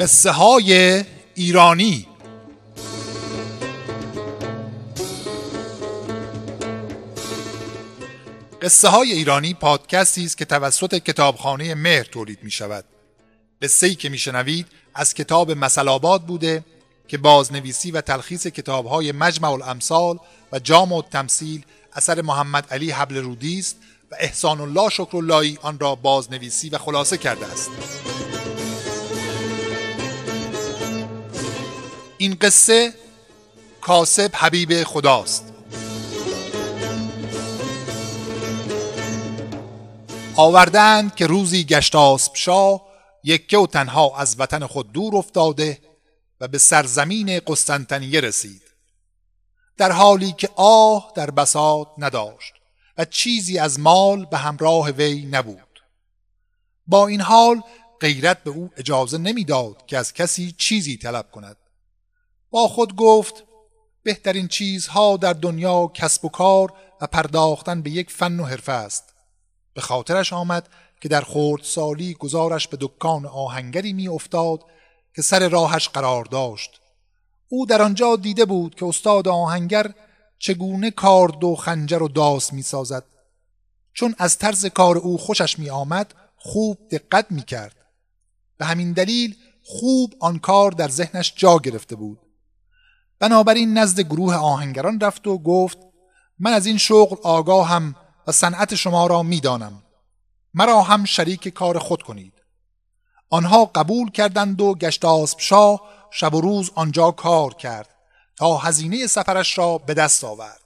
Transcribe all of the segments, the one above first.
قصه های ایرانی. قصه های ایرانی پادکستی است که توسط کتابخانه مهر تولید می شود قصه ای که می شنوید از کتاب مسلابات بوده که بازنویسی و تلخیص کتاب های مجمع الامثال و جامع التمثیل اثر محمد علی حبل رودی است و احسان الله شکراللهی آن را بازنویسی و خلاصه کرده است. این قصه کاسب حبیب خداست. آوردند که روزی گشت آسب شاه یکه و تنها از وطن خود دور افتاده و به سرزمین قسطنطنیه رسید. در حالی که آه در بساط نداشت و چیزی از مال به همراه وی نبود. با این حال غیرت به او اجازه نمی‌داد که از کسی چیزی طلب کند. با خود گفت بهترین چیزها در دنیا کسب و کار و پرداختن به یک فن و حرفه است. به خاطرش آمد که در سالی گزارش به دکان آهنگری می افتاد که سر راهش قرار داشت. او در آنجا دیده بود که استاد آهنگر چگونه کارد و خنجر و داس می سازد چون از طرز کار او خوشش می آمد خوب دقت می کرد به همین دلیل خوب آن کار در ذهنش جا گرفته بود. بنابراین نزد گروه آهنگران رفت و گفت من از این شغل آگاهم و صنعت شما را می‌دانم. مرا هم شریک کار خود کنید. آنها قبول کردند و گشت آسب شاه شب و روز آنجا کار کرد تا هزینه سفرش را به دست آورد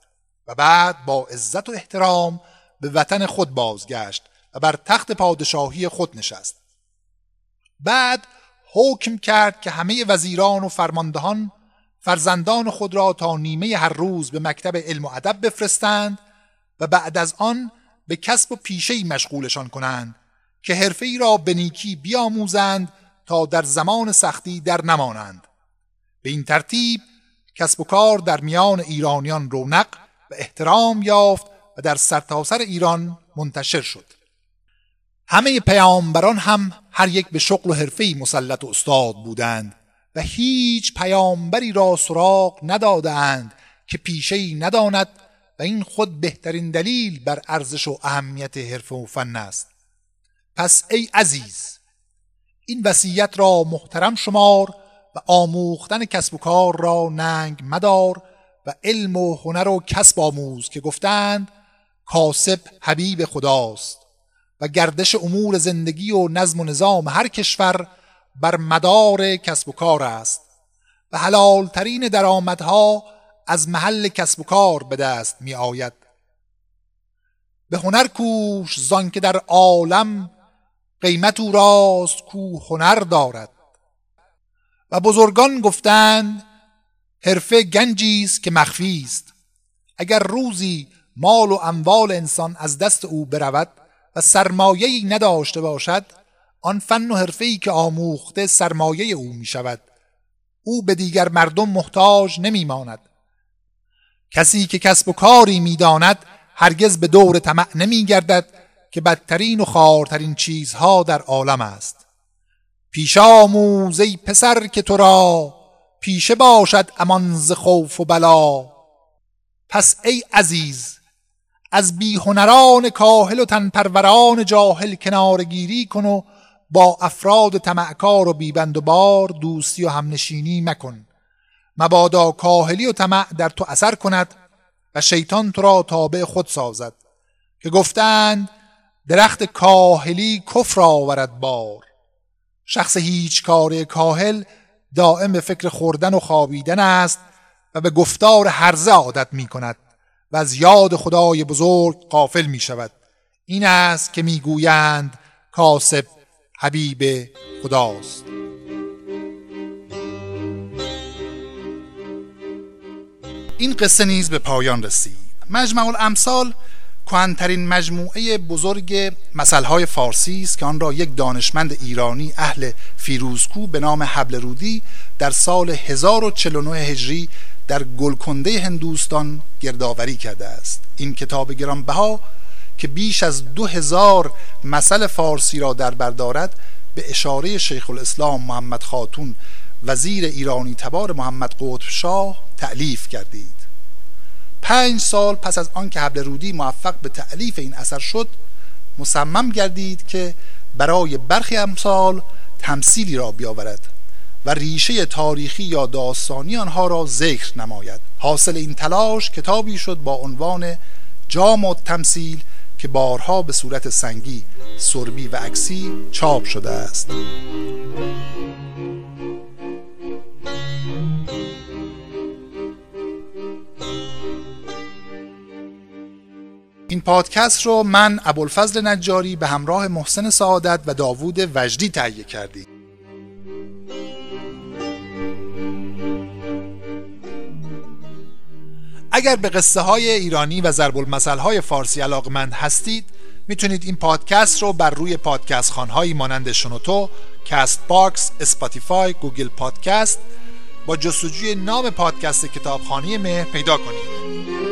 و بعد با عزت و احترام به وطن خود بازگشت و بر تخت پادشاهی خود نشست. بعد حکم کرد که همه وزیران و فرماندهان فرزندان خود را تا نیمه هر روز به مکتب علم و ادب بفرستند و بعد از آن به کسب و پیشه مشغولشان کنند که حرفه ای را به نیکی بیاموزند تا در زمان سختی در نمانند. به این ترتیب کسب و کار در میان ایرانیان رونق و احترام یافت و در سرتاسر ایران منتشر شد. همه پیامبران هم هر یک به شغل و حرفه‌ای مسلط و استاد بودند و هیچ پیامبری را سراغ ندادند که پیشه‌ای نداند و این خود بهترین دلیل بر ارزش و اهمیت حرفه و فن است. پس ای عزیز این وصیت را محترم شمار و آموختن کسب و کار را ننگ مدار و علم و هنر و کسب آموز که گفتند کاسب حبیب خداست و گردش امور زندگی و نظم و نظام هر کشور بر مدار کسب و کار است و حلالترین درآمدها از محل کسب و کار به دست می آید به هنر کوش زان که در عالم قیمت او راست کو هنر دارد. و بزرگان گفتند حرفه گنجی است که مخفی است. اگر روزی مال و اموال انسان از دست او برود و سرمایه‌ای نداشته باشد آن فن و حرفه‌ای که آموخته سرمایه او می شود او به دیگر مردم محتاج نمی ماند کسی که کسب و کاری می‌داند هرگز به دور طمع نمی گردد که بدترین و خارترین چیزها در عالم است. پیش آموز ای پسر که تو را پیشه باشد امان ز خوف و بلا. پس ای عزیز از بیهنران کاهل و تنپروران جاهل کنارگیری کن و با افراد طمعکار و بیبند و بار دوستی و همنشینی مکن. مبادا کاهلی و طمع در تو اثر کند و شیطان تو را تابع خود سازد. که گفتند درخت کاهلی کفر آورد بار. شخص هیچ کار کاهل دائم به فکر خوردن و خوابیدن است و به گفتار هرزه عادت می کند و از یاد خدای بزرگ قافل می شود. این است که می‌گویند کاسب حبیب خداست. این قصه نیز به پایان رسید. مجمع الامثال کهنترین مجموعه بزرگ مسئله فارسی است که آن را یک دانشمند ایرانی اهل فیروزکو به نام حبل رودی در سال 1049 هجری در گلکنده هندوستان گردآوری کرده است. این کتاب گرانبها که بیش از دو هزار مسئله فارسی را در بر دارد به اشاره شیخ الاسلام محمد خاتون وزیر ایرانی تبار محمد قطب شاه تعلیف کردید. پنج سال پس از آنکه حبل رودی موفق به تعلیف این اثر شد مصمم گردید که برای برخی امثال تمثیلی را بیاورد و ریشه تاریخی یا داستانی آنها را ذکر نماید. حاصل این تلاش کتابی شد با عنوان جام و تمثیل که بارها به صورت سنگی سربی و عکسی چاپ شده است. این پادکست رو من ابوالفضل نجاری به همراه محسن سعادت و داوود وجدی تهیه کردیم. اگر به قصه های ایرانی و ضرب المثل های فارسی علاقمند هستید می‌تونید این پادکست رو بر روی پادکست خانهایی مانند شنوتو، کست‌باکس، اسپاتیفای، گوگل پادکست با جستجوی نام پادکست کتابخانه مهر پیدا کنید.